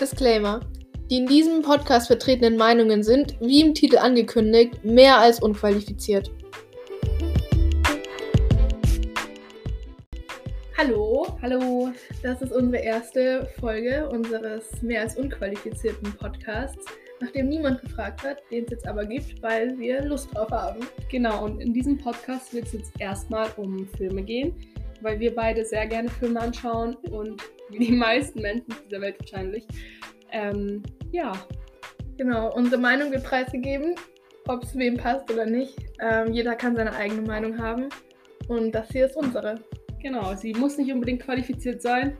Disclaimer. Die in diesem Podcast vertretenen Meinungen sind, wie im Titel angekündigt, mehr als unqualifiziert. Hallo, Hallo. das ist unsere erste Folge unseres mehr als unqualifizierten Podcasts, nachdem niemand gefragt hat, den es jetzt aber gibt, weil wir Lust drauf haben. Genau, und in diesem Podcast wird es jetzt erstmal um Filme gehen, weil wir beide sehr gerne Filme anschauen und wie die meisten Menschen dieser Welt wahrscheinlich. Ähm, ja, Genau, unsere Meinung wird preisgegeben, ob es wem passt oder nicht. Ähm, jeder kann seine eigene Meinung haben. Und das hier ist unsere. genau. Sie muss nicht unbedingt qualifiziert sein,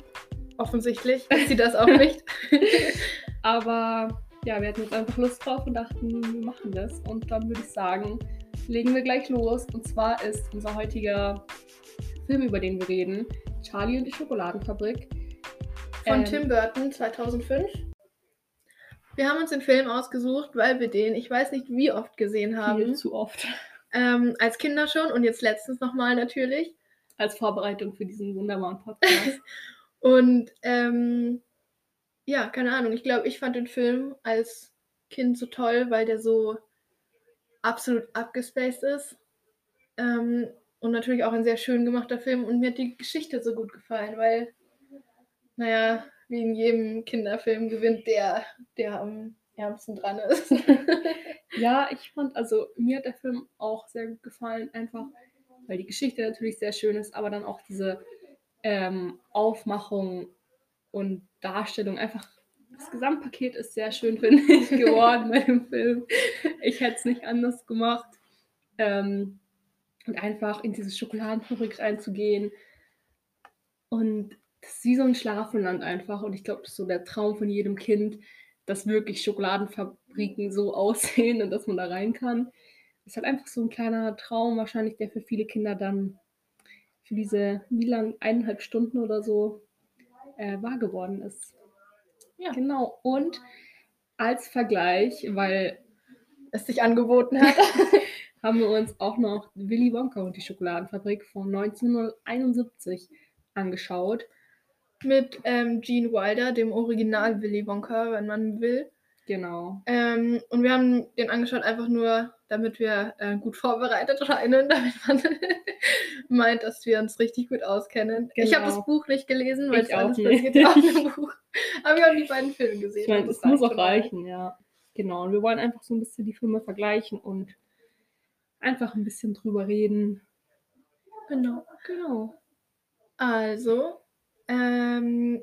Offensichtlich ist sie das auch nicht. aber ja, wir hatten jetzt einfach Lust drauf und dachten, wir machen das. Und dann würde ich sagen, legen wir gleich los. Und zwar ist unser heutiger Film, über den wir reden, Charlie und die Schokoladenfabrik. Von Ähm, Tim Burton 2005. Wir haben uns den Film ausgesucht, weil wir den, ich weiß nicht wie oft gesehen Viel haben. zu oft. Ähm, als Kinder schon und jetzt letztens nochmal natürlich. Als Vorbereitung für diesen wunderbaren Podcast. Und ähm, ja, keine Ahnung. Ich glaube, ich fand den Film als Kind so toll, weil der so absolut abgespaced ist. Ähm, und natürlich auch ein sehr schön gemachter Film. Und mir hat die Geschichte so gut gefallen, weil, naja, wie in jedem Kinderfilm gewinnt der, der am ärmsten dran ist. Ja, ich fand, also mir hat der Film auch sehr gut gefallen, einfach weil die Geschichte natürlich sehr schön ist, aber dann auch diese ähm, Aufmachung und Darstellung, einfach das Gesamtpaket ist sehr schön, finde ich, geworden bei dem Film. Ich hätte es nicht anders gemacht. Ähm, und einfach in diese Schokoladenfabrik reinzugehen. Und das ist wie so ein Schlafenland einfach. Und ich glaube, das ist so der Traum von jedem Kind, dass wirklich Schokoladenfabriken so aussehen und dass man da rein kann. Das ist halt einfach so ein kleiner Traum, wahrscheinlich, der für viele Kinder dann für diese, wie lang, eineinhalb Stunden oder so äh, wahr geworden ist. Ja. Genau. Und als Vergleich, weil es sich angeboten hat. haben wir uns auch noch Willy Wonka und die Schokoladenfabrik von 1971 angeschaut. Mit ähm, Gene Wilder, dem Original Willy Wonka, wenn man will. Genau. Ähm, und wir haben den angeschaut einfach nur, damit wir äh, gut vorbereitet scheinen, damit man meint, dass wir uns richtig gut auskennen. Ich habe Genau. das Buch nicht gelesen, weil es alles basiert auf dem Buch. Aber wir haben die beiden Filme gesehen. Ich meine, es das muss auch reichen, ja. Genau. Und wir wollen einfach so ein bisschen die Filme vergleichen und einfach ein bisschen drüber reden. Genau. Genau. Also, ähm,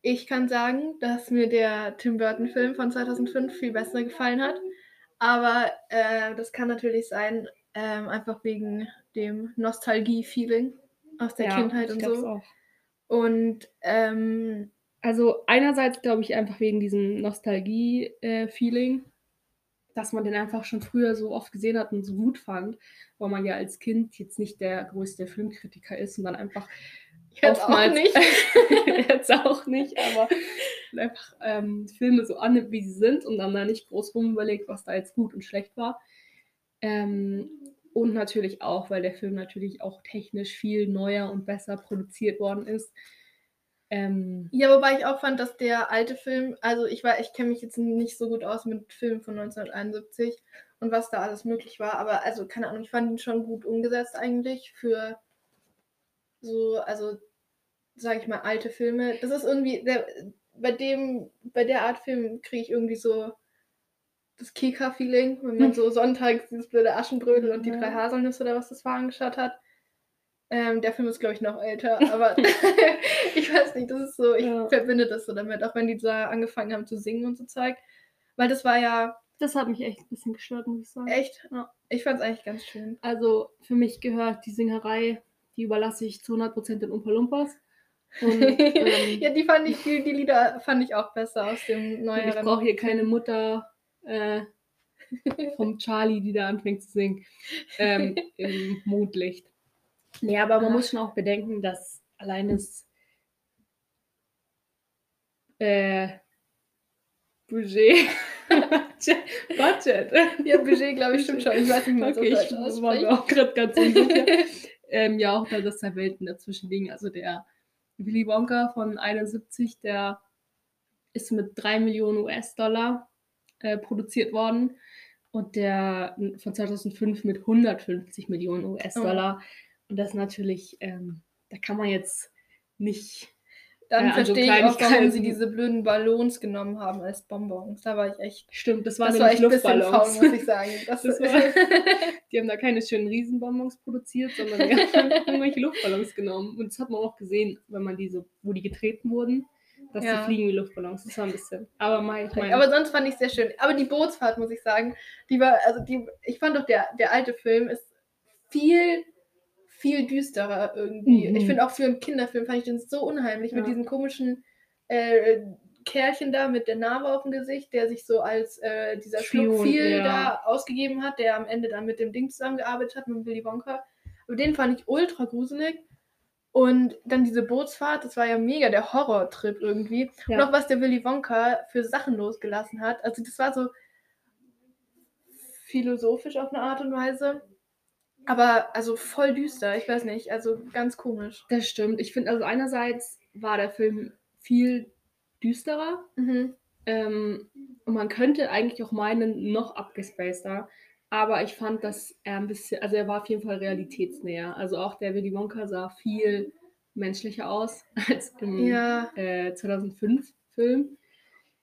ich kann sagen, dass mir der Tim Burton-Film von 2005 viel besser gefallen hat. Aber äh, das kann natürlich sein, ähm, einfach wegen dem Nostalgie-Feeling aus der ja, Kindheit und so. Auch. Und ähm, Also einerseits glaube ich einfach wegen diesem Nostalgie-Feeling, dass man den einfach schon früher so oft gesehen hat und so gut fand, weil man ja als Kind jetzt nicht der größte Filmkritiker ist und dann einfach jetzt auch oftmals- nicht. jetzt auch nicht, aber einfach ähm, Filme so annimmt, wie sie sind und dann da nicht groß rum überlegt, was da jetzt gut und schlecht war. Ähm, und natürlich auch, weil der Film natürlich auch technisch viel neuer und besser produziert worden ist. Ähm, Ja, wobei ich auch fand, dass der alte Film, also ich war, ich kenne mich jetzt nicht so gut aus mit Filmen von 1971 und was da alles möglich war, aber also keine Ahnung, ich fand ihn schon gut umgesetzt eigentlich für so, also sage ich mal, alte Filme. Das ist irgendwie, der, bei dem, bei der Art Film kriege ich irgendwie so das Kika-Feeling, wenn man so sonntags dieses blöde Aschenbrödel und die drei Haselnüsse oder was das war angeschaut hat. Ähm, der Film ist, glaube ich, noch älter, aber ich weiß nicht, das ist so, ich Ja. verbinde das so damit, auch wenn die da angefangen haben zu singen und so Zeug. Weil das war ja das hat mich echt ein bisschen gestört, muss ich sagen. echt, Ja. ich fand es eigentlich ganz schön. Also für mich gehört die Singerei, die überlasse ich zu 100% den Umpa Lumpas. Und ähm, ja, die fand ich, die, die Lieder fand ich auch besser aus dem Und neueren. ich brauche hier keine Mutter äh, vom Charlie, die da anfängt zu singen. Ähm, Im Mondlicht. Nee, aber man Ah. muss schon auch bedenken, dass allein das äh, Budget. Budget. Ja, Budget, glaube ich, stimmt schon. Ich weiß nicht mal, Okay, ich so war mir auch gerade ganz unsicher. Ähm, ja, auch da, dass da Welten dazwischen liegen. Also der Willy Wonka von 71, der ist mit 3 Millionen US-Dollar äh, produziert worden und der von 2005 mit 150 Millionen US-Dollar. Oh. Und das natürlich, ähm, da kann man jetzt nicht dann ja, verstehe ich auch, warum sie diese blöden Ballons genommen haben als Bonbons. Da war ich echt. Stimmt, das, war das war echt Luftballons. Faul, muss ich sagen. Das das war, die haben da keine schönen Riesenbonbons produziert, sondern die haben irgendwelche Luftballons genommen. Und das hat man auch gesehen, wenn man diese, wo die getreten wurden, dass ja. die fliegen wie Luftballons. Das war ein bisschen. Aber mein, mein Aber sonst fand ich es sehr schön. Aber die Bootsfahrt, muss ich sagen, die war, also die, ich fand doch, der, der alte Film ist viel viel düsterer irgendwie. Mhm. Ich finde auch für einen Kinderfilm fand ich den so unheimlich ja. mit diesem komischen äh, Kerlchen da mit der Narbe auf dem Gesicht, der sich so als äh, dieser Schluckfiel ja. da ausgegeben hat, der am Ende dann mit dem Ding zusammengearbeitet hat, mit Willy Wonka. Aber den fand ich ultra gruselig. Und dann diese Bootsfahrt, das war ja mega der Horrortrip irgendwie. Ja. Und auch was der Willy Wonka für Sachen losgelassen hat. Also das war so philosophisch auf eine Art und Weise. Aber also voll düster, ich weiß nicht, also ganz komisch. Das stimmt. Ich finde, also einerseits war der Film viel düsterer. Mhm. Ähm, und man könnte eigentlich auch meinen, noch abgespaceter. Aber ich fand, dass er ein bisschen, also er war auf jeden Fall realitätsnäher. Also auch der Willy Wonka sah viel menschlicher aus als im ja. äh, 2005-Film.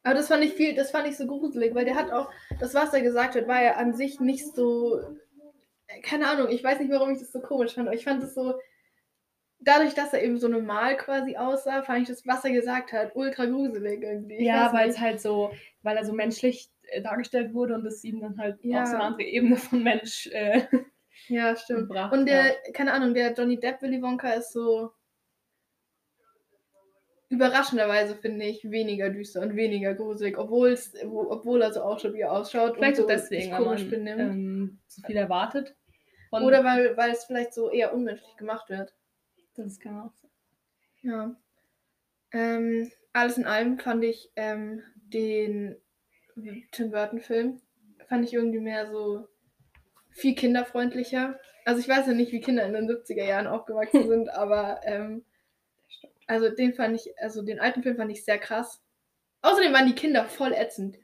Aber das fand ich viel, das fand ich so gruselig, weil der hat auch, das, was er gesagt hat, war ja an sich nicht so keine Ahnung, ich weiß nicht, warum ich das so komisch fand, aber ich fand es so, dadurch, dass er eben so normal quasi aussah, fand ich das, was er gesagt hat, ultra gruselig irgendwie. Ich ja, weil es halt so, weil er so menschlich äh, dargestellt wurde und es ihm dann halt ja. auf so eine andere Ebene von Mensch äh, Ja, stimmt. Und der, hat. keine Ahnung, der Johnny Depp Willy Wonka ist so überraschenderweise finde ich weniger düster und weniger gruselig, obwohl obwohl er so auch schon wie er ausschaut Vielleicht und so deswegen komisch benimmt. Ähm, so viel erwartet. Von Oder weil, weil es vielleicht so eher unmenschlich gemacht wird. Das kann auch sein. Ja. Ähm, alles in allem fand ich ähm, den Tim Burton-Film, fand ich irgendwie mehr so viel kinderfreundlicher. Also ich weiß ja nicht, wie Kinder in den 70er Jahren aufgewachsen sind, aber ähm, also den fand ich, also den alten Film fand ich sehr krass. Außerdem waren die Kinder voll ätzend.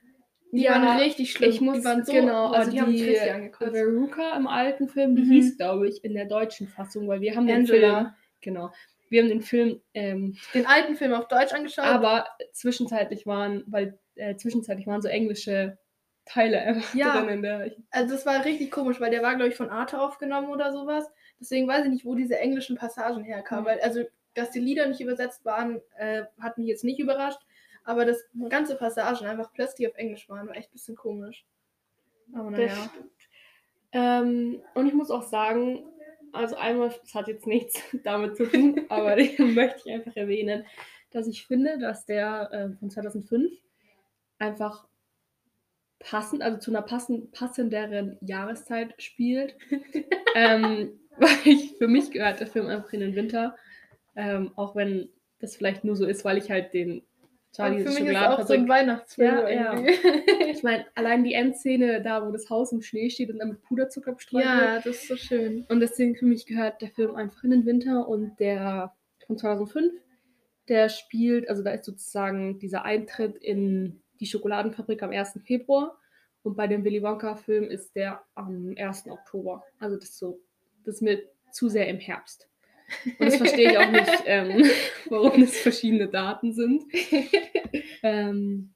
Die ja, waren richtig schlimm. Ich muss, die waren so, genau, also die, haben mich richtig angekotzt. Veruca im alten Film, die mhm. hieß, glaube ich, in der deutschen Fassung, weil wir haben den Angela. Film, genau, wir haben den Film, ähm, den alten Film auf Deutsch angeschaut. Aber zwischenzeitlich waren, weil äh, zwischenzeitlich waren so englische Teile einfach ja, drin in der. Also das war richtig komisch, weil der war, glaube ich, von Arte aufgenommen oder sowas. Deswegen weiß ich nicht, wo diese englischen Passagen herkamen. Mhm. Weil, also, dass die Lieder nicht übersetzt waren, äh, hat mich jetzt nicht überrascht. Aber das ganze Passagen einfach plötzlich auf Englisch waren, war echt ein bisschen komisch. Aber naja. Ähm, und ich muss auch sagen, also einmal, das hat jetzt nichts damit zu tun, aber den möchte ich einfach erwähnen, dass ich finde, dass der äh, von 2005 einfach passend, also zu einer passend, passenderen Jahreszeit spielt. ähm, weil ich, für mich gehört der Film einfach in den Winter, ähm, auch wenn das vielleicht nur so ist, weil ich halt den Charlie für mich ist auch so ein Weihnachtsfilm ja, Ja. ich meine, allein die Endszene da, wo das Haus im Schnee steht und dann mit Puderzucker bestreut ja, wird. Ja, das ist so schön. Und deswegen für mich gehört der Film einfach in den Winter und der von 2005, der spielt, also da ist sozusagen dieser Eintritt in die Schokoladenfabrik am 1. Februar und bei dem Willy Wonka-Film ist der am 1. Oktober. Also das ist so, das ist mir zu sehr im Herbst. Und das verstehe ich auch nicht, ähm, warum das verschiedene Daten sind. ähm,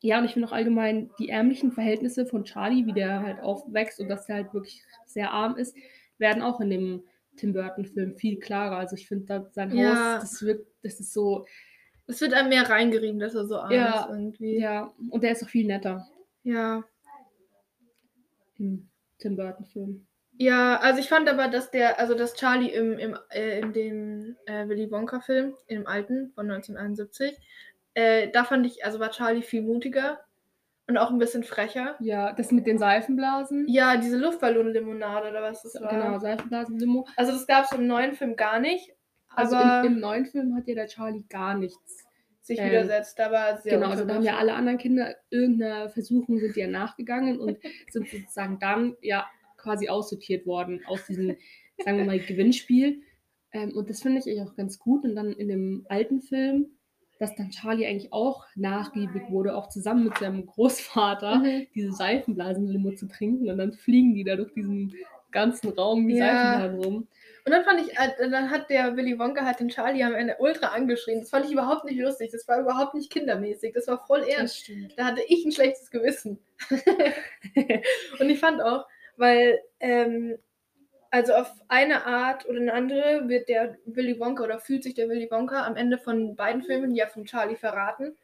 ja, und ich finde auch allgemein die ärmlichen Verhältnisse von Charlie, wie der halt aufwächst und dass er halt wirklich sehr arm ist, werden auch in dem Tim Burton-Film viel klarer. Also ich finde, da sein ja. Haus, das wird, das ist so. Es wird einem mehr reingerieben, dass er so arm ja, ist irgendwie. Ja, und der ist auch viel netter. Ja. Im Tim Burton-Film. Ja, also ich fand aber, dass der, also dass Charlie im, im, äh, in dem äh, Willy Wonka-Film, in dem alten von 1971, äh, da fand ich, also war Charlie viel mutiger und auch ein bisschen frecher. Ja, das mit den Seifenblasen. Ja, diese Luftballon-Limonade oder was das war. Genau, Seifenblasen-Limo. Also das gab es im neuen Film gar nicht. Also im, im, neuen Film hat ja der Charlie gar nichts sich ähm, widersetzt. War sehr Genau, also da haben ja alle anderen Kinder irgendeiner Versuchung sind ja nachgegangen und sind sozusagen dann ja quasi aussortiert worden aus diesem, sagen wir mal, Gewinnspiel. Ähm, und das finde ich auch ganz gut. Und dann in dem alten Film, dass dann Charlie eigentlich auch nachgiebig wurde, auch zusammen mit seinem Großvater, Mhm. diese Seifenblasenlimo zu trinken und dann fliegen die da durch diesen ganzen Raum wie Ja. Seifenblasen rum. Und dann fand ich, äh, dann hat der Willy Wonka hat den Charlie am Ende ultra angeschrien. Das fand ich überhaupt nicht lustig. Das war überhaupt nicht kindermäßig. Das war voll ernst. Da hatte ich ein schlechtes Gewissen. Und ich fand auch, weil, ähm, also auf eine Art oder eine andere wird der Willy Wonka oder fühlt sich der Willy Wonka am Ende von beiden Filmen ja von Charlie verraten.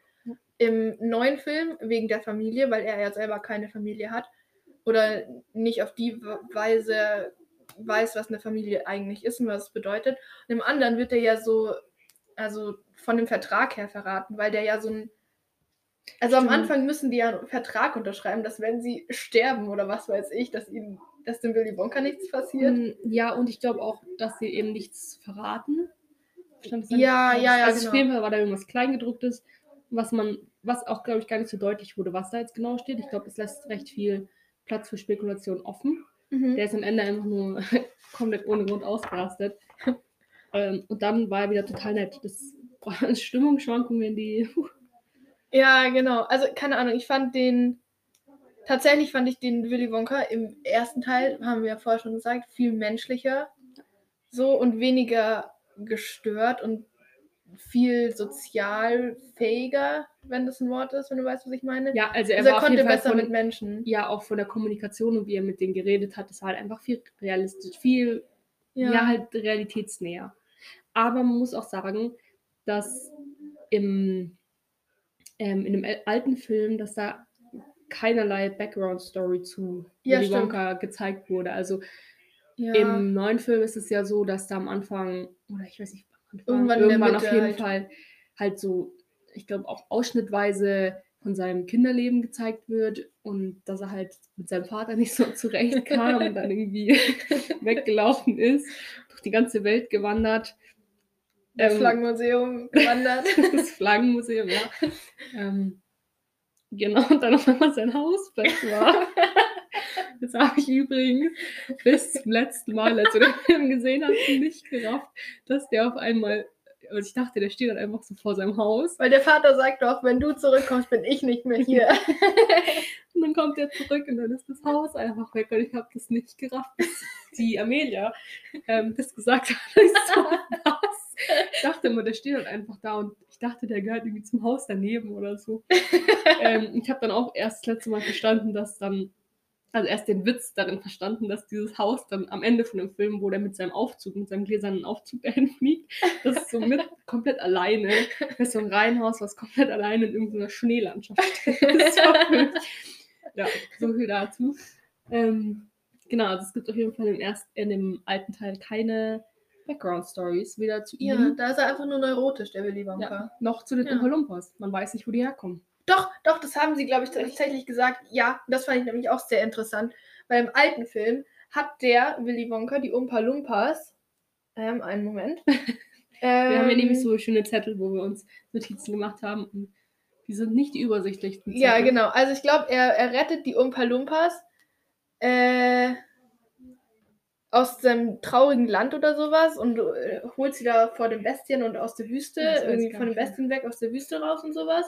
Im neuen Film wegen der Familie, weil er ja selber keine Familie hat. Oder nicht auf die Weise weiß, was eine Familie eigentlich ist und was es bedeutet. Und im anderen wird er ja so, also von dem Vertrag her verraten, weil der ja so ein. Also am Stimmt. Anfang müssen die ja einen Vertrag unterschreiben, dass wenn sie sterben oder was weiß ich, dass ihnen, dass dem Willy Wonka nichts passiert. Mm, Ja, und ich glaube auch, dass sie eben nichts verraten. Stand das Ja, eigentlich? ja, ja, Also genau. auf jeden Fall war da irgendwas Kleingedrucktes, was man, was auch, glaube ich, gar nicht so deutlich wurde, was da jetzt genau steht. Ich glaube, es lässt recht viel Platz für Spekulation offen. Mhm. Der ist am Ende einfach nur komplett ohne Grund ausgerastet. ähm, und dann war er wieder total nett. Das Stimmungsschwankungen, die. Ja, genau. Also, keine Ahnung, ich fand den. Tatsächlich fand ich den Willy Wonka im ersten Teil, haben wir ja vorher schon gesagt, viel menschlicher. So und weniger gestört und viel sozial fähiger, wenn das ein Wort ist, wenn du weißt, was ich meine. Ja, also er also er war konnte besser von, mit Menschen. ja auch von der Kommunikation und wie er mit denen geredet hat, das war halt einfach viel realistisch, viel ja. halt realitätsnäher. Aber man muss auch sagen, dass im, ähm, in dem el- alten Film, dass da keinerlei Background-Story zu Ja, Willy. Wonka gezeigt wurde. Also ja. im neuen Film ist es ja so, dass da am Anfang, oder ich weiß nicht, Irgendwann irgendwann auf jeden halt. Fall halt so, ich glaube auch ausschnittweise von seinem Kinderleben gezeigt wird und dass er halt mit seinem Vater nicht so zurechtkam und dann irgendwie weggelaufen ist, durch die ganze Welt gewandert. Das Ähm, Flaggenmuseum gewandert. das Flaggenmuseum, ja. Ähm, genau, und dann auf einmal sein Haus weg war. Das habe ich übrigens bis zum letzten Mal, als wir den Film gesehen haben, nicht gerafft, dass der auf einmal, also ich dachte, der steht dann einfach so vor seinem Haus. Weil der Vater sagt doch, wenn du zurückkommst, bin ich nicht mehr hier. Und dann kommt er zurück und dann ist das Haus einfach weg und ich habe das nicht gerafft, bis die Amelia ähm, das gesagt hat. Ich dachte immer, der steht halt einfach da und ich dachte, der gehört irgendwie zum Haus daneben oder so. ähm, ich habe dann auch erst das letzte Mal verstanden, dass dann, also erst den Witz darin verstanden, dass dieses Haus dann am Ende von dem Film, wo der mit seinem Aufzug, mit seinem gläsernen Aufzug dahin fliegt, das ist so mit komplett alleine. Das ist so ein Reihenhaus, was komplett alleine in irgendeiner Schneelandschaft wirklich- ja, so viel dazu. Ähm, genau, also es gibt auf jeden Fall im, erst, in dem alten Teil keine Background-Stories, weder zu Ja, ihm da ist er einfach nur neurotisch, der Willy Wonka. ja, noch zu den Ja. Oompa-Loompas. Man weiß nicht, wo die herkommen. Doch, doch, das haben sie, glaube ich, tatsächlich gesagt. Ja, das fand ich nämlich auch sehr interessant. Weil im alten Film hat der Willy Wonka die Umpa Lumpas. Ähm, einen Moment. Wir haben ja Ähm, nämlich so schöne Zettel, wo wir uns Notizen gemacht haben. Und die sind nicht die übersichtlichsten Ja, Zettel. genau. Also ich glaube, er, er rettet die Umpa Lumpas äh, aus dem traurigen Land oder sowas und äh, holt sie da vor den Bestien und aus der Wüste, irgendwie von den. Bestien weg, aus der Wüste raus und sowas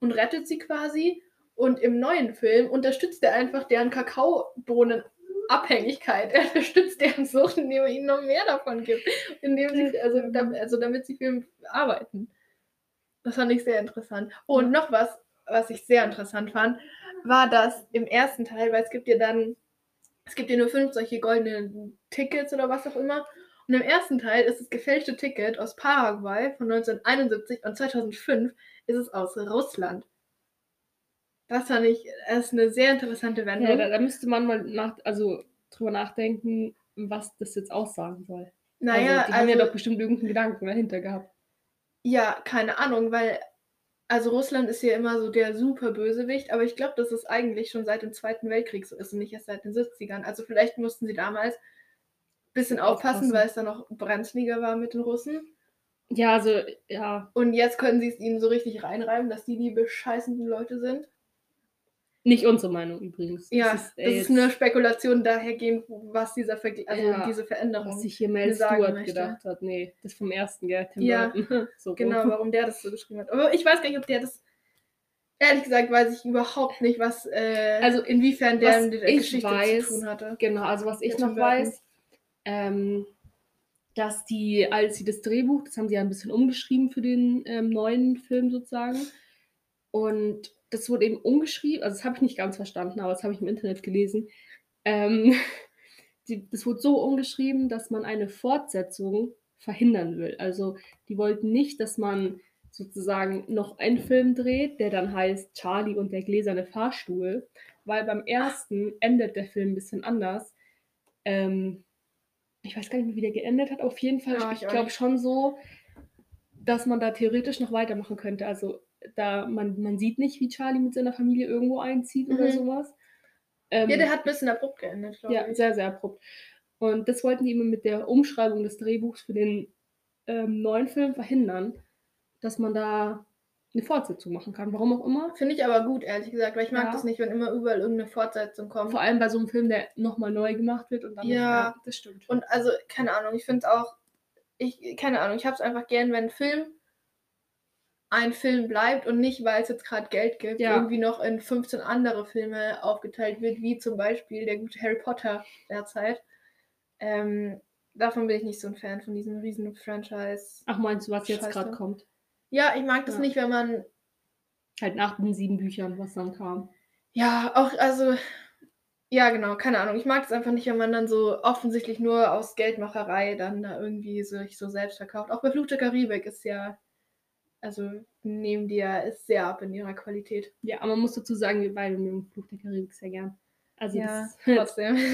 und rettet sie quasi. Und im neuen Film unterstützt er einfach deren Kakaobohnenabhängigkeit. Er unterstützt deren Sucht, indem er ihnen noch mehr davon gibt. Indem sie, also, also damit sie für ihn arbeiten. Das fand ich sehr interessant. Und noch was, was ich sehr interessant fand, war das im ersten Teil, weil es gibt ja dann, es gibt ja nur fünf solche goldenen Tickets oder was auch immer. Und im ersten Teil ist das gefälschte Ticket aus Paraguay von 1971 und 2005 ist es aus Russland. Das fand ich, das ist eine sehr interessante Wendung. Ja, da, da müsste man mal nach, also drüber nachdenken, was das jetzt aussagen soll. naja, also, die haben ja doch bestimmt irgendeinen Gedanken dahinter gehabt. Ja, keine Ahnung, weil also Russland ist ja immer so der super Bösewicht, aber ich glaube, dass es eigentlich schon seit dem Zweiten Weltkrieg so ist und nicht erst seit den 70ern. Also vielleicht mussten sie damals ein bisschen aufpassen, Aufpassen. weil es da noch brenzliger war mit den Russen. Ja, also, ja. Und jetzt können sie es ihnen so richtig reinreiben, dass die die bescheißenden Leute sind. Nicht unsere Meinung übrigens. Ja, das ist, äh, ist eine Spekulation dahergehend, was dieser Vergl also Ja, diese Veränderung. was sich hier Mel Stewart möchte. gedacht hat. Nee, das vom ersten, gell? Tim Ja, so rum. Genau, warum der das so geschrieben hat. Aber ich weiß gar nicht, ob der das. Ehrlich gesagt weiß ich überhaupt nicht, was, äh, Also, inwiefern der mit der ich Geschichte weiß, zu tun hatte. Genau, also was ich noch weiß, ähm, dass die, als sie das Drehbuch, das haben sie ja ein bisschen umgeschrieben für den ähm, neuen Film sozusagen. Und das wurde eben umgeschrieben, also das habe ich nicht ganz verstanden, aber das habe ich im Internet gelesen. Ähm, die, das wurde so umgeschrieben, dass man eine Fortsetzung verhindern will. Also die wollten nicht, dass man sozusagen noch einen Film dreht, der dann heißt Charlie und der gläserne Fahrstuhl, weil beim ersten endet der Film ein bisschen anders. Ähm, ich weiß gar nicht mehr, wie der geendet hat. Auf jeden Fall, Ja, ich ich glaube schon so, dass man da theoretisch noch weitermachen könnte. Also da man, man sieht nicht, wie Charlie mit seiner Familie irgendwo einzieht oder Mhm. sowas. Ähm, Ja, der hat ein bisschen abrupt geendet, glaube ja, ich. sehr, sehr abrupt. Und das wollten die immer mit der Umschreibung des Drehbuchs für den ähm, neuen Film verhindern, dass man da eine Fortsetzung machen kann. Warum auch immer. Finde ich aber gut, ehrlich gesagt, weil ich mag Ja. das nicht, wenn immer überall irgendeine Fortsetzung kommt. Vor allem bei so einem Film, der nochmal neu gemacht wird und dann. Ja. das stimmt. Und also, keine Ahnung, ich finde es auch, ich, keine Ahnung, ich habe es einfach gern, wenn ein Film ein Film bleibt und nicht, weil es jetzt gerade Geld gibt, Ja. irgendwie noch in 15 andere Filme aufgeteilt wird, wie zum Beispiel der gute Harry Potter derzeit. Ähm, davon bin ich nicht so ein Fan von diesem riesen Franchise. Ach, meinst du, was jetzt Scheiße. gerade kommt? Ja, ich mag das Ja. nicht, wenn man, Halt nach den sieben Büchern, was dann kam. ja, auch, also, ja, genau, keine Ahnung. Ich mag es einfach nicht, wenn man dann so offensichtlich nur aus Geldmacherei dann da irgendwie sich so selbst verkauft. Auch bei Fluch der Karibik ist ja, also nehmen die ja ist sehr ab in ihrer Qualität. Ja, aber man muss dazu sagen, wir beide mögen Fluch der Karibik sehr gern. Also ja, trotzdem.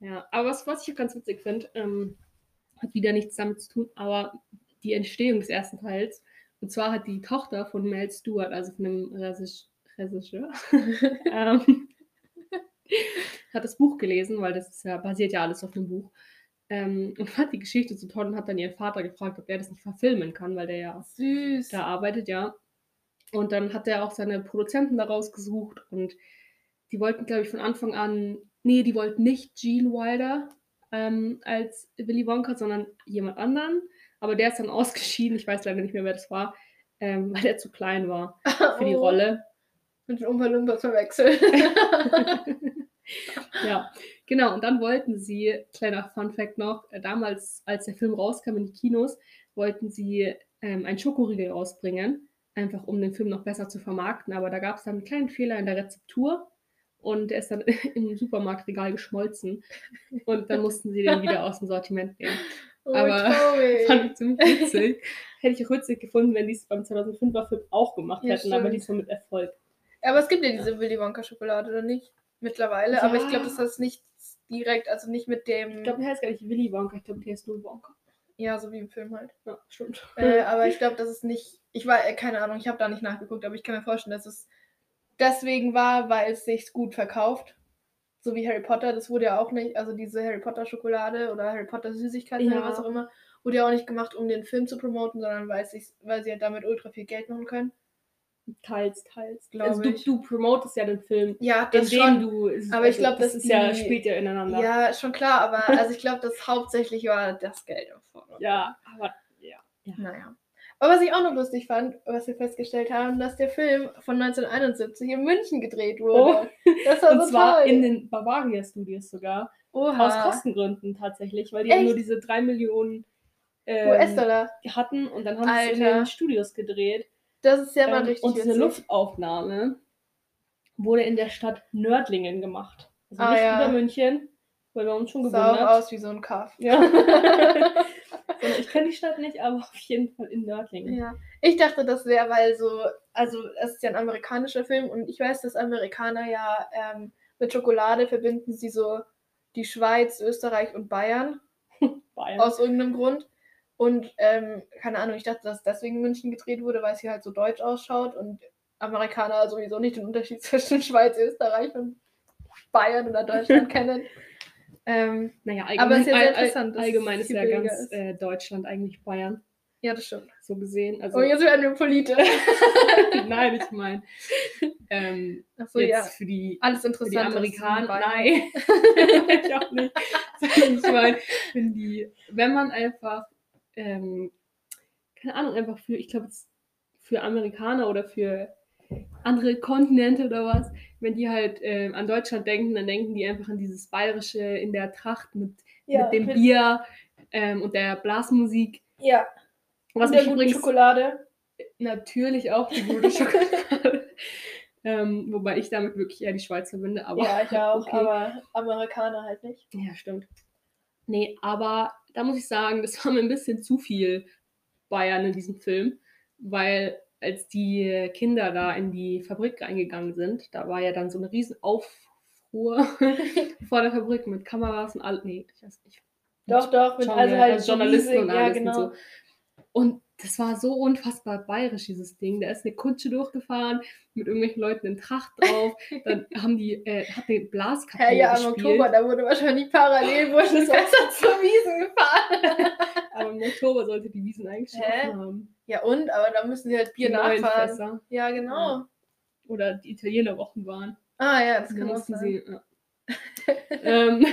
Ja, aber was, was ich auch ganz witzig finde, ähm, hat wieder nichts damit zu tun, aber die Entstehung des ersten Teils. Und zwar hat die Tochter von Mel Stewart, also von Regis- Regisseur, ähm, hat das Buch gelesen, weil das ja, basiert ja alles auf dem Buch. Ähm, und fand die Geschichte so toll und hat dann ihren Vater gefragt, ob er das nicht verfilmen kann, weil der ja Süß. da arbeitet, ja. Und dann hat er auch seine Produzenten daraus gesucht und die wollten, glaube ich, von Anfang an, nee, die wollten nicht Gene Wilder ähm, als Willy Wonka, sondern jemand anderen. Aber der ist dann ausgeschieden, ich weiß leider nicht mehr, wer das war, ähm, weil er zu klein war für die Oh, Rolle. Mit den Umpa Lumpas verwechselt. Ja, genau. Und dann wollten sie, kleiner Fun Fact noch, äh, damals, als der Film rauskam in die Kinos, wollten sie ähm, einen Schokoriegel rausbringen, einfach um den Film noch besser zu vermarkten. Aber da gab es dann einen kleinen Fehler in der Rezeptur und der ist dann im Supermarktregal geschmolzen. Und dann mussten sie den wieder aus dem Sortiment nehmen. oh, Aber- traurig. Fand ich ziemlich witzig. Hätte ich auch witzig gefunden, wenn die es beim 2005er Film auch gemacht Ja, hätten, aber stimmt. diesmal mit Erfolg. Aber es gibt ja diese Willy Wonka Schokolade, oder nicht? Mittlerweile. Aber ich Ja. glaube, das ist nicht direkt, also nicht mit dem. Ich glaube, der heißt gar nicht Willy Wonka, ich glaube, der ist nur Wonka. ja, so wie im Film halt. Ja, stimmt. Äh, aber ich glaube, das ist nicht. Ich war, äh, keine Ahnung, ich habe da nicht nachgeguckt, aber ich kann mir vorstellen, dass es deswegen war, weil es sich gut verkauft. So wie Harry Potter, das wurde ja auch nicht, also diese Harry Potter Schokolade oder Harry Potter Süßigkeiten Ja. oder was auch immer, wurde ja auch nicht gemacht, um den Film zu promoten, sondern weil, es sich, weil sie halt damit ultra viel Geld machen können. Teils, teils. Glaube also du, ich. du promotest ja den Film, Ja, das schon. du. Aber ich also glaub, das ist ja die- spielt ja ineinander. Ja, schon klar, aber also ich glaube, das hauptsächlich war das Geld im Vordergrund. Ja, aber ja. Naja. Aber was ich auch noch lustig fand, was wir festgestellt haben, dass der Film von 1971 in München gedreht wurde. Das war Und so zwar toll. in den Bavaria Studios sogar. Oha. Aus Kostengründen tatsächlich, weil die Echt? nur diese 3 Millionen ähm, US-Dollar. hatten und dann haben sie es in Alter. den Studios gedreht. Das ist ja mal Ähm, richtig und diese witzig. Luftaufnahme wurde in der Stadt Nördlingen gemacht. Also Ah, nicht ja. über München, weil wir uns schon Sah auch gewundert. aus wie so ein Kaff. Ja. Sondern ich kenne die Stadt nicht, aber auf jeden Fall in Nördlingen. Ja. Ich dachte, das wäre, weil so, also es ist ja ein amerikanischer Film und ich weiß, dass Amerikaner ja ähm, mit Schokolade verbinden sie so die Schweiz, Österreich und Bayern Bayern. aus irgendeinem Grund. Und ähm, keine Ahnung, ich dachte, dass deswegen München gedreht wurde, weil es hier halt so deutsch ausschaut und Amerikaner sowieso nicht den Unterschied zwischen Schweiz, Österreich und Bayern oder Deutschland kennen. Ähm, Naja, Aber allgemein, ist ja sehr all- all- interessant, dass allgemein es ist ja ganz ist. äh, Deutschland eigentlich Bayern. Ja, das stimmt. So gesehen. Also, Oh, jetzt werden wir politisch. nein, ich meine, ähm, Achso, jetzt ja. für die, Alles für interessant. die Amerikaner. Nein. Nein, ich auch nicht. Ich meine, wenn die, wenn man einfach, ähm, keine Ahnung, einfach für, ich glaube, für Amerikaner oder für andere Kontinente oder was, wenn die halt ähm, an Deutschland denken, dann denken die einfach an dieses Bayerische in der Tracht mit, mit dem Bier ähm, und der Blasmusik. Ja. Was und der guten Schokolade. natürlich auch die gute Schokolade. ähm, wobei ich damit wirklich eher die Schweiz verbinde. Aber, ja, ich auch, okay. aber Amerikaner halt nicht. Ja, stimmt. Nee, aber da muss ich sagen, das war mir ein bisschen zu viel Bayern in diesem Film, weil als die Kinder da in die Fabrik reingegangen sind, da war ja dann so eine riesen Aufruhr vor der Fabrik mit Kameras und all, nee, ich weiß nicht. Doch, doch, mit, Schauen also halt also Journalisten riesig, und ja, alles genau. und so. Und das war so unfassbar bayerisch, dieses Ding. Da ist eine Kutsche durchgefahren mit irgendwelchen Leuten in Tracht drauf. Dann haben die, äh, hat eine Blaskapelle Ja, ja, im gespielt. Oktober, da wurde wahrscheinlich parallel besser zur Wiesen gefahren. Aber im Oktober sollte die Wiesen eigentlich haben. Ja und? Aber da müssen sie halt Bier Die nachfahren. Ja, genau. Oder die Italienerwochen waren. Ah ja, das kann auch sein. sie. Ja. ähm,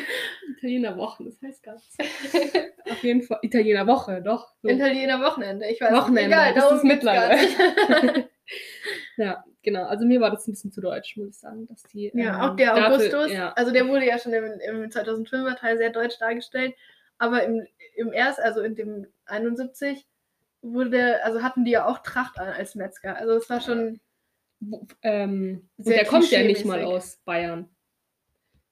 Italienerwochen, das heißt gar nichts. Auf jeden Fall. Italienerwoche, doch. So. Italiener Wochenende, ich weiß Wochenende, nicht. Egal, das ist mittlerweile. ja, genau. Also mir war das ein bisschen zu deutsch, muss ich sagen. Dass die, Ja, ähm, auch der dafür- Augustus, Ja, also der wurde ja schon im, im 2005er Teil sehr deutsch dargestellt, aber im, im erst, also in dem 71 wurde, also hatten die ja auch Tracht an als Metzger. Also es war schon, Wo- ähm, und der kommt ja nicht mal aus Bayern.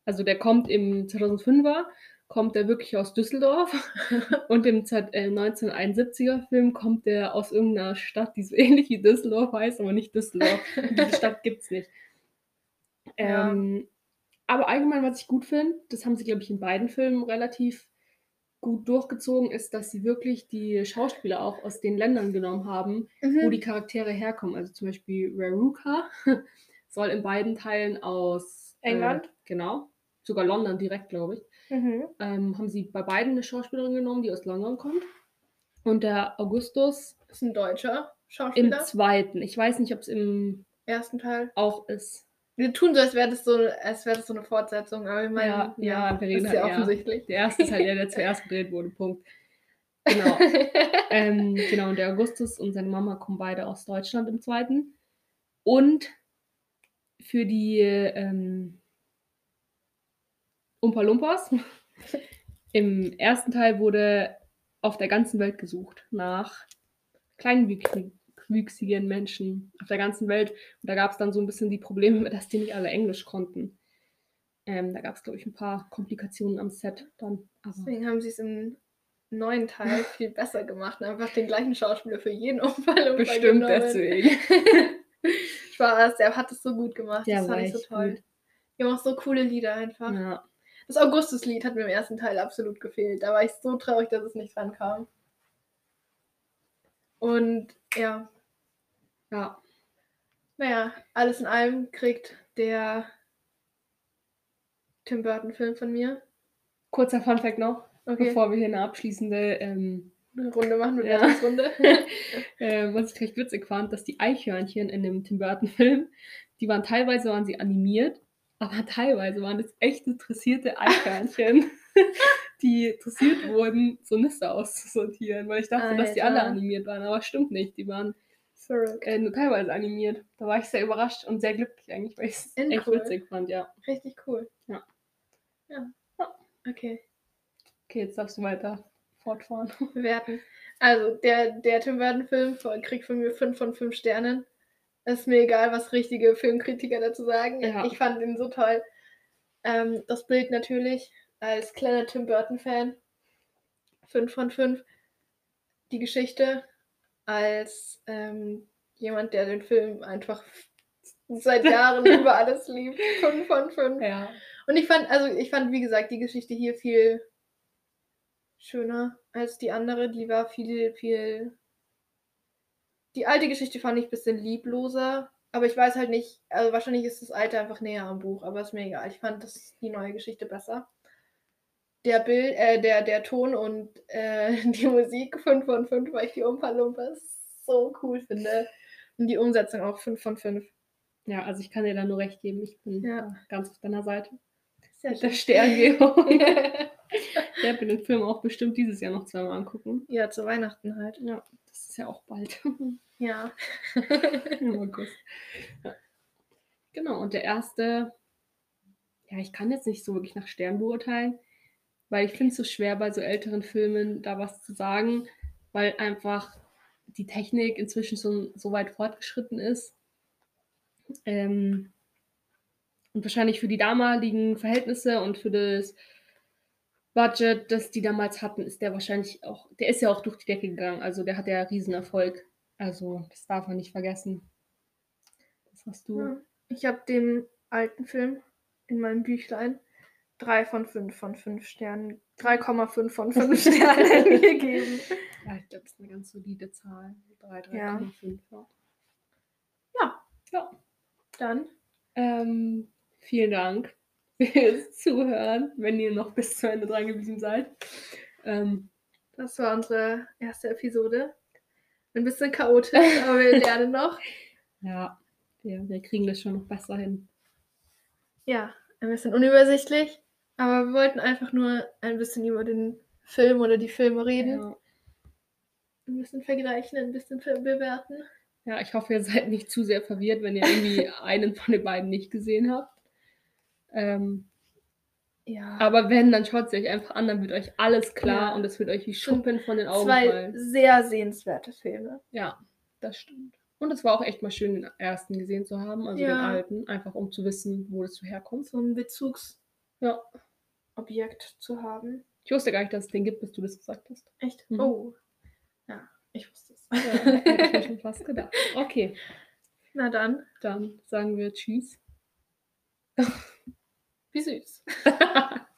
Also der kommt im 2005er, kommt der wirklich aus Düsseldorf und im Z- äh, 1971er Film kommt der aus irgendeiner Stadt, die so ähnlich wie Düsseldorf heißt, aber nicht Düsseldorf. Diese Stadt gibt es nicht. Ja. Ähm, aber allgemein, was ich gut finde, das haben sie, glaube ich, in beiden Filmen relativ gut durchgezogen, ist, dass sie wirklich die Schauspieler auch aus den Ländern genommen haben, wo mhm. die Charaktere herkommen. Also zum Beispiel Raruka soll in beiden Teilen aus England? Äh, genau. Sogar London direkt, glaube ich. Mhm. Ähm, haben sie bei beiden eine Schauspielerin genommen, die aus London kommt. Und der Augustus ist ein deutscher im Schauspieler. zweiten. Ich weiß nicht, ob es im ersten Teil. auch ist. Wir tun so, als wäre das so, als wäre das so eine Fortsetzung, aber ich meine, Ja, ja, wir reden ist ja halt, ja. offensichtlich. Der erste ist halt der, der zuerst gedreht wurde. Punkt. Genau. ähm, genau, und der Augustus und seine Mama kommen beide aus Deutschland im zweiten. Und für die ähm, Umpa Lumpas im ersten Teil wurde auf der ganzen Welt gesucht nach kleinwüchsigen Menschen auf der ganzen Welt. Und da gab es dann so ein bisschen die Probleme, dass die nicht alle Englisch konnten. Ähm, da gab es, glaube ich, ein paar Komplikationen am Set dann. Aber Deswegen haben sie es im neuen Teil viel besser gemacht und einfach den gleichen Schauspieler für jeden Unfall bestimmt deswegen. Spaß, der hat es so gut gemacht. Der das fand ich so toll. gut. Die haben auch so coole Lieder einfach. Ja. Das Augustus-Lied hat mir im ersten Teil absolut gefehlt. Da war ich so traurig, dass es nicht rankam. Und ja, ja. naja, alles in allem kriegt der Tim Burton-Film von mir. Kurzer Funfact noch, Okay, bevor wir hier eine abschließende, ähm, eine Runde machen mit Ja. der Runde. äh, was ich recht witzig fand, dass die Eichhörnchen in dem Tim Burton-Film, die waren teilweise waren sie animiert, aber teilweise waren das echt interessierte Eichhörnchen, die interessiert wurden, so Nüsse auszusortieren, weil ich dachte, dass die alle Alter. animiert waren, aber stimmt nicht, die waren äh, nur teilweise animiert. Da war ich sehr überrascht und sehr glücklich eigentlich, weil ich es echt cool. witzig fand, ja. Richtig cool. Ja. Ja. Okay. Okay, jetzt darfst du weiter fortfahren. bewerten. Also, der, der Tim Burton-Film kriegt von mir 5 von 5 Sternen. Ist mir egal, was richtige Filmkritiker dazu sagen. Ja. Ich fand ihn so toll. Ähm, das Bild natürlich als kleiner Tim Burton-Fan 5 von 5. Die Geschichte als ähm, jemand, der den Film einfach seit Jahren über alles liebt. 5 von 5. Ja. Und ich fand, also ich fand, wie gesagt, die Geschichte hier viel schöner als die andere. Die war viel, viel. Die alte Geschichte fand ich ein bisschen liebloser. Aber ich weiß halt nicht, also wahrscheinlich ist das alte einfach näher am Buch, aber ist mir egal. Ich fand das, die neue Geschichte besser. der Bild, äh, der, der Ton und äh, die Musik 5 von 5, weil ich die Umpa Lumpa so cool finde. Und die Umsetzung auch 5 von 5. Ja, also ich kann dir da nur recht geben. Ich bin Ja. ganz auf deiner Seite. Sehr Mit der schön. Ich werde mir den Film auch bestimmt dieses Jahr noch zweimal angucken. ja, zu Weihnachten halt. Ja, das ist ja auch bald. Ja. Im August. Ja. Genau, und der erste, ja, ich kann jetzt nicht so wirklich nach Stern beurteilen, weil ich finde es so schwer bei so älteren Filmen da was zu sagen, weil einfach die Technik inzwischen so, so weit fortgeschritten ist. Ähm, und wahrscheinlich für die damaligen Verhältnisse und für das Budget, das die damals hatten, ist der wahrscheinlich auch, der ist ja auch durch die Decke gegangen. Also der hat ja Riesenerfolg. Also das darf man nicht vergessen. Das hast du. Ja. Ich habe dem alten Film in meinem Büchlein 3 von 5 von 5 Sternen, 3,5 von 5 Sternen gegeben. Ja, ich glaube, das ist eine ganz solide Zahl. 3, Ja. 3,5. Ja. Ja. ja. Dann Ähm, vielen Dank fürs Zuhören, wenn ihr noch bis zu Ende dran gewesen seid. Ähm, Das war unsere erste Episode. Ein bisschen chaotisch, aber wir lernen noch. ja, wir, wir kriegen das schon noch besser hin. Ja, ein bisschen unübersichtlich, aber wir wollten einfach nur ein bisschen über den Film oder die Filme reden. Ja. Ein bisschen vergleichen, ein bisschen bewerten. ja, ich hoffe, ihr seid nicht zu sehr verwirrt, wenn ihr irgendwie einen von den beiden nicht gesehen habt. Ähm, Ja. aber wenn, dann schaut es euch einfach an, dann wird euch alles klar Ja. und es wird euch wie Schuppen von den Augen Zwei fallen. sehr sehenswerte Filme. Ja, das stimmt. Und es war auch echt mal schön, den ersten gesehen zu haben, also den Ja. alten, einfach um zu wissen, wo das so herkommt. So ein Bezugsobjekt zu haben. Ich wusste gar nicht, dass es den gibt, bis du das gesagt hast. Echt? Mhm. Oh. Ja, ich wusste es. Ja, hätte ich mir schon fast gedacht. Okay, Na dann, dann sagen wir Tschüss. Wie süß.